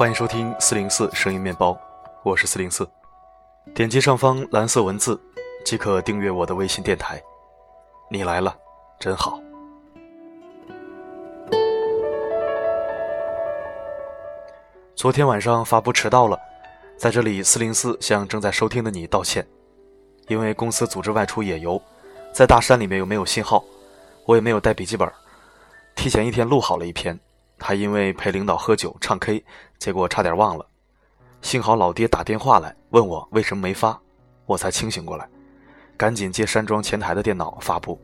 欢迎收听四零四声音面包，我是四零四。点击上方蓝色文字，即可订阅我的微信电台。你来了，真好。昨天晚上发布迟到了，在这里四零四向正在收听的你道歉，因为公司组织外出野游，在大山里面又没有信号，我也没有带笔记本，提前一天录好了一篇。他因为陪领导喝酒唱 K，结果差点忘了。幸好老爹打电话来问我为什么没发，我才清醒过来，赶紧接山庄前台的电脑发布。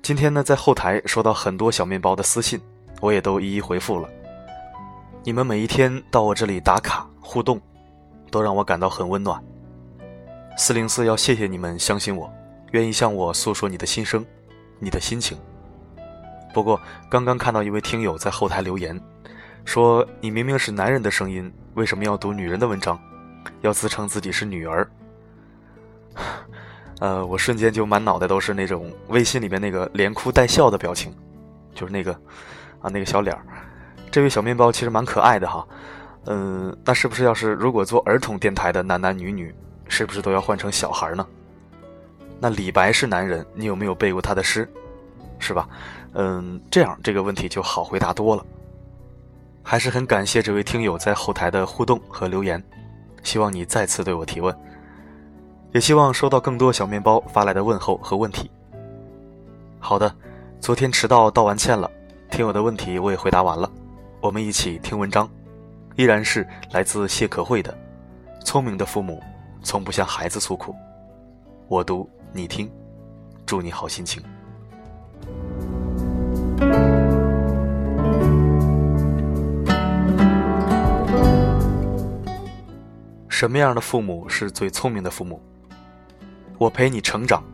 今天呢，在后台收到很多小面包的私信，我也都一一回复了。你们每一天到我这里打卡互动，都让我感到很温暖。四零四要谢谢你们相信我，愿意向我诉说你的心声，你的心情。不过，刚刚看到一位听友在后台留言，说：“你明明是男人的声音，为什么要读女人的文章？要自称自己是女儿？” 呃，我瞬间就满脑袋都是那种微信里面那个连哭带笑的表情，就是那个啊那个小脸儿。这位小面包其实蛮可爱的哈，嗯，那是不是要是如果做儿童电台的男男女女，是不是都要换成小孩呢？那李白是男人，你有没有背过他的诗？是吧？嗯，这样这个问题就好回答多了。还是很感谢这位听友在后台的互动和留言，希望你再次对我提问，也希望收到更多小面包发来的问候和问题。好的，昨天迟到道完歉了，听友的问题我也回答完了，我们一起听文章，依然是来自谢可慧的《聪明的父母从不向孩子诉苦》，我读你听，祝你好心情。什么样的父母是最聪明的父母？我陪你成长，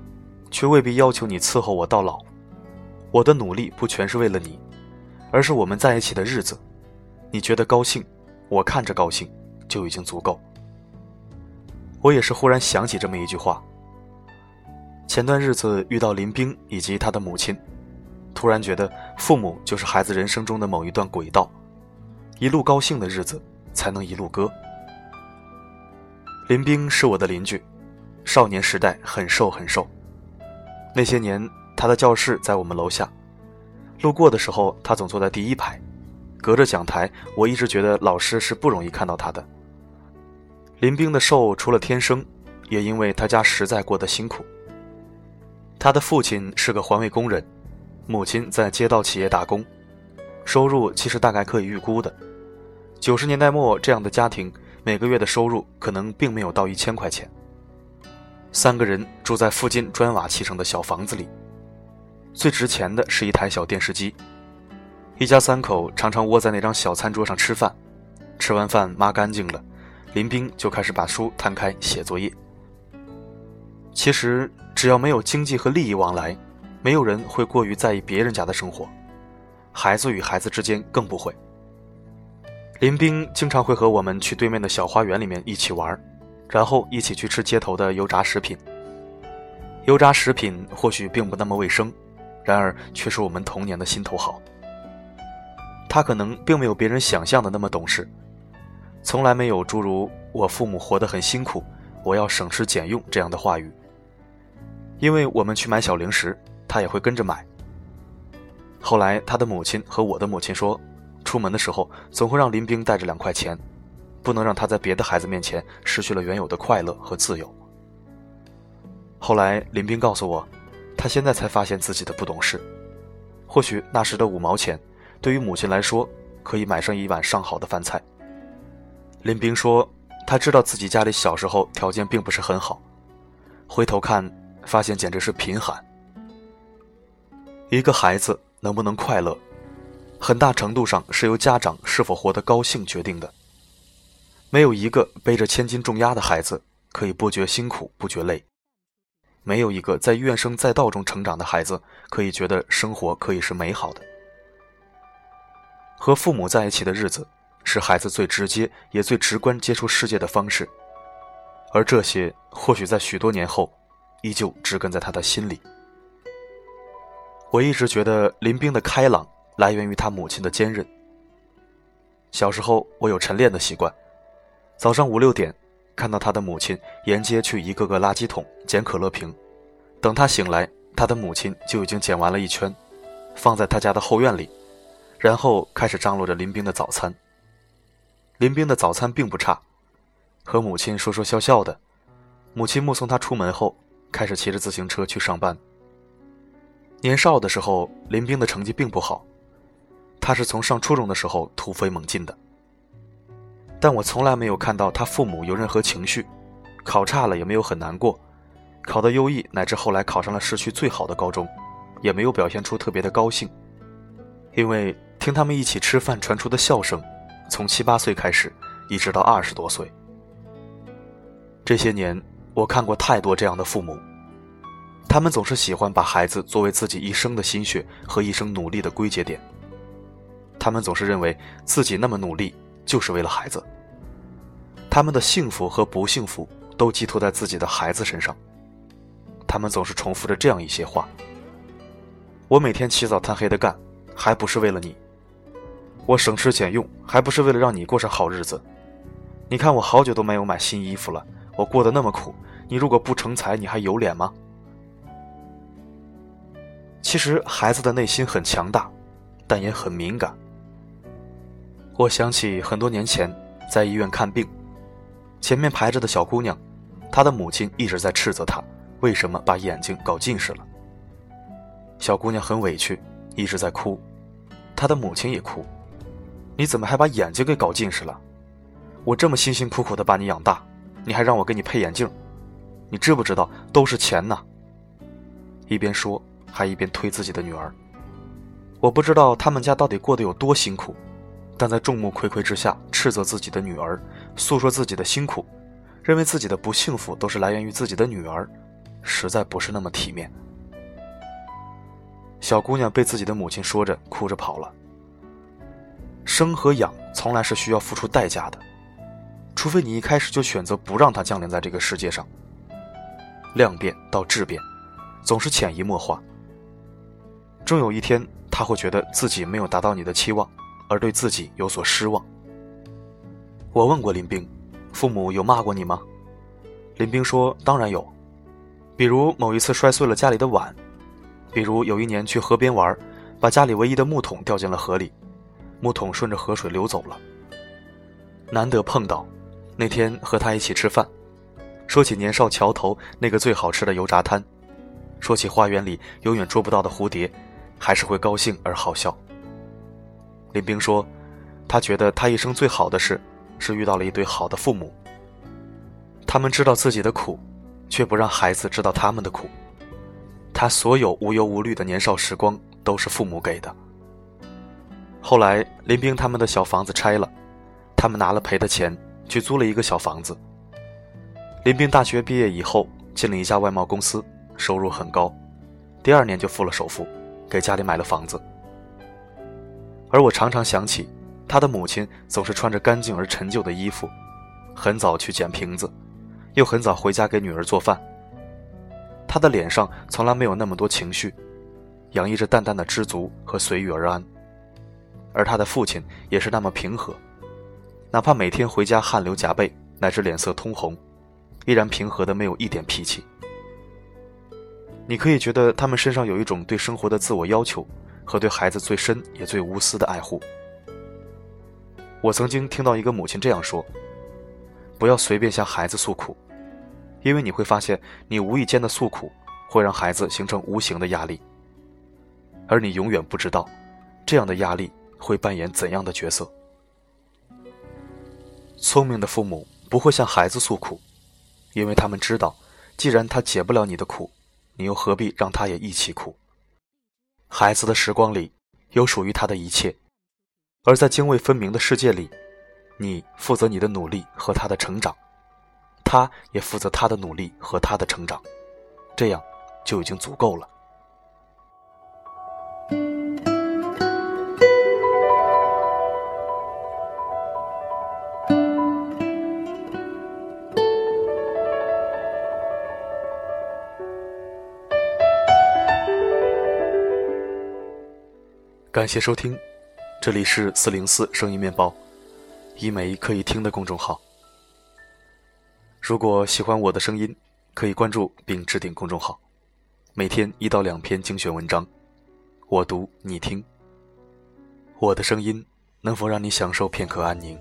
却未必要求你伺候我到老。我的努力不全是为了你，而是我们在一起的日子，你觉得高兴，我看着高兴，就已经足够。我也是忽然想起这么一句话。前段日子遇到林冰以及他的母亲。突然觉得，父母就是孩子人生中的某一段轨道，一路高兴的日子才能一路歌。林冰是我的邻居，少年时代很瘦很瘦。那些年，他的教室在我们楼下，路过的时候，他总坐在第一排，隔着讲台，我一直觉得老师是不容易看到他的。林冰的瘦，除了天生，也因为他家实在过得辛苦。他的父亲是个环卫工人。母亲在街道企业打工，收入其实大概可以预估的。九十年代末，这样的家庭每个月的收入可能并没有到一千块钱。三个人住在附近砖瓦砌成的小房子里，最值钱的是一台小电视机。一家三口常常窝在那张小餐桌上吃饭，吃完饭抹干净了，林冰就开始把书摊开写作业。其实只要没有经济和利益往来。没有人会过于在意别人家的生活，孩子与孩子之间更不会。林冰经常会和我们去对面的小花园里面一起玩，然后一起去吃街头的油炸食品。油炸食品或许并不那么卫生，然而却是我们童年的心头好。他可能并没有别人想象的那么懂事，从来没有诸如“我父母活得很辛苦，我要省吃俭用”这样的话语。因为我们去买小零食。他也会跟着买。后来，他的母亲和我的母亲说，出门的时候总会让林冰带着两块钱，不能让他在别的孩子面前失去了原有的快乐和自由。后来，林冰告诉我，他现在才发现自己的不懂事。或许那时的五毛钱，对于母亲来说，可以买上一碗上好的饭菜。林冰说，他知道自己家里小时候条件并不是很好，回头看，发现简直是贫寒。一个孩子能不能快乐，很大程度上是由家长是否活得高兴决定的。没有一个背着千斤重压的孩子可以不觉辛苦、不觉累；没有一个在怨声载道中成长的孩子可以觉得生活可以是美好的。和父母在一起的日子，是孩子最直接也最直观接触世界的方式，而这些或许在许多年后，依旧植根在他的心里。我一直觉得林冰的开朗来源于他母亲的坚韧。小时候我有晨练的习惯，早上五六点看到他的母亲沿街去一个个垃圾桶捡可乐瓶，等他醒来，他的母亲就已经捡完了一圈，放在他家的后院里，然后开始张罗着林冰的早餐。林冰的早餐并不差，和母亲说说笑笑的，母亲目送他出门后，开始骑着自行车去上班。年少的时候，林冰的成绩并不好。他是从上初中的时候突飞猛进的，但我从来没有看到他父母有任何情绪，考差了也没有很难过，考得优异乃至后来考上了市区最好的高中，也没有表现出特别的高兴。因为听他们一起吃饭传出的笑声，从七八岁开始，一直到二十多岁，这些年我看过太多这样的父母。他们总是喜欢把孩子作为自己一生的心血和一生努力的归结点。他们总是认为自己那么努力就是为了孩子。他们的幸福和不幸福都寄托在自己的孩子身上。他们总是重复着这样一些话：“我每天起早贪黑的干，还不是为了你；我省吃俭用，还不是为了让你过上好日子。你看我好久都没有买新衣服了，我过得那么苦，你如果不成才，你还有脸吗？”其实孩子的内心很强大，但也很敏感。我想起很多年前在医院看病，前面排着的小姑娘，她的母亲一直在斥责她为什么把眼睛搞近视了。小姑娘很委屈，一直在哭，她的母亲也哭：“你怎么还把眼睛给搞近视了？我这么辛辛苦苦的把你养大，你还让我给你配眼镜，你知不知道都是钱呐？”一边说。还一边推自己的女儿，我不知道他们家到底过得有多辛苦，但在众目睽睽之下斥责自己的女儿，诉说自己的辛苦，认为自己的不幸福都是来源于自己的女儿，实在不是那么体面。小姑娘被自己的母亲说着，哭着跑了。生和养从来是需要付出代价的，除非你一开始就选择不让它降临在这个世界上。量变到质变，总是潜移默化。终有一天，他会觉得自己没有达到你的期望，而对自己有所失望。我问过林冰，父母有骂过你吗？林冰说：“当然有，比如某一次摔碎了家里的碗，比如有一年去河边玩，把家里唯一的木桶掉进了河里，木桶顺着河水流走了。难得碰到，那天和他一起吃饭，说起年少桥头那个最好吃的油炸摊，说起花园里永远捉不到的蝴蝶。”还是会高兴而好笑。林冰说：“他觉得他一生最好的事，是遇到了一对好的父母。他们知道自己的苦，却不让孩子知道他们的苦。他所有无忧无虑的年少时光，都是父母给的。后来，林冰他们的小房子拆了，他们拿了赔的钱去租了一个小房子。林冰大学毕业以后，进了一家外贸公司，收入很高，第二年就付了首付。”给家里买了房子，而我常常想起，他的母亲总是穿着干净而陈旧的衣服，很早去捡瓶子，又很早回家给女儿做饭。他的脸上从来没有那么多情绪，洋溢着淡淡的知足和随遇而安。而他的父亲也是那么平和，哪怕每天回家汗流浃背，乃至脸色通红，依然平和的没有一点脾气。你可以觉得他们身上有一种对生活的自我要求，和对孩子最深也最无私的爱护。我曾经听到一个母亲这样说：“不要随便向孩子诉苦，因为你会发现，你无意间的诉苦会让孩子形成无形的压力，而你永远不知道，这样的压力会扮演怎样的角色。”聪明的父母不会向孩子诉苦，因为他们知道，既然他解不了你的苦。你又何必让他也一起苦？孩子的时光里有属于他的一切，而在泾渭分明的世界里，你负责你的努力和他的成长，他也负责他的努力和他的成长，这样就已经足够了。感谢收听，这里是四零四声音面包，一枚可以听的公众号。如果喜欢我的声音，可以关注并置顶公众号，每天一到两篇精选文章，我读你听。我的声音能否让你享受片刻安宁？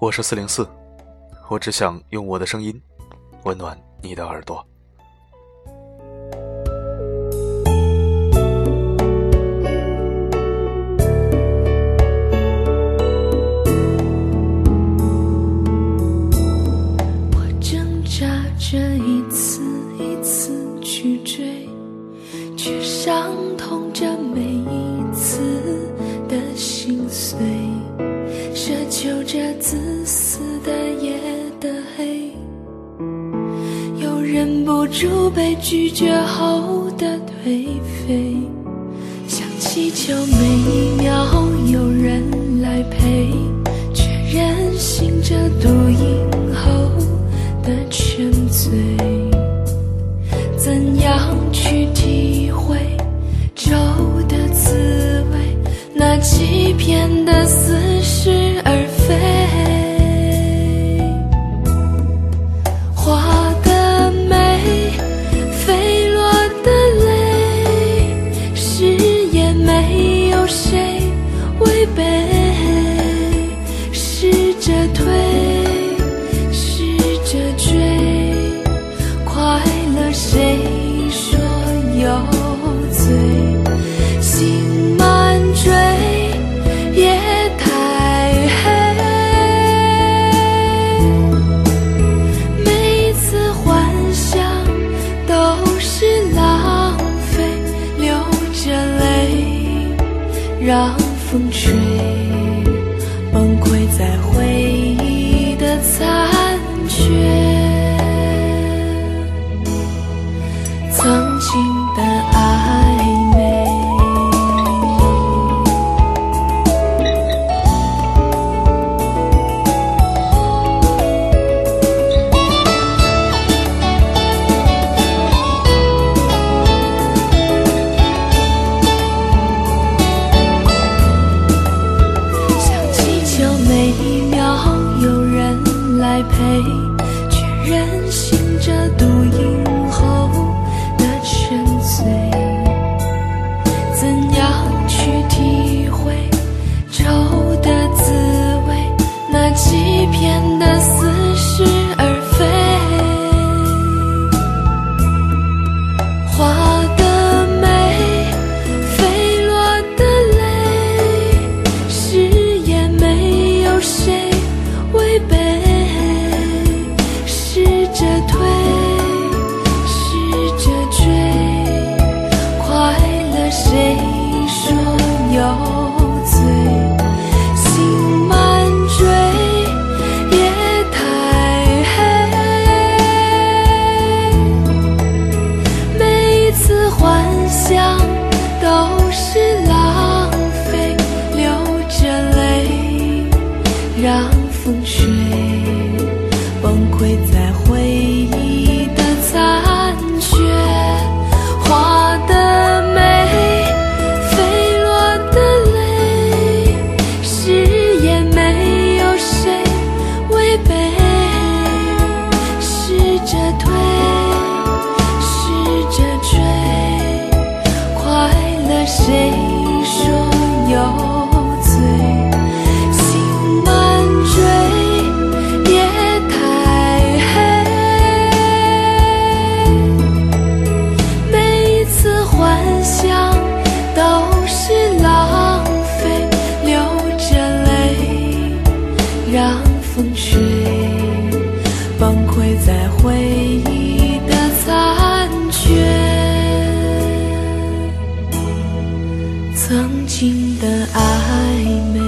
我是四零四，我只想用我的声音温暖你的耳朵。住被拒绝后的颓废，想祈求每一秒有人来陪，却任性着读影后的沉醉。怎样去体会粥的滋味？那欺骗的似曾经的爱。让风吹的暧昧。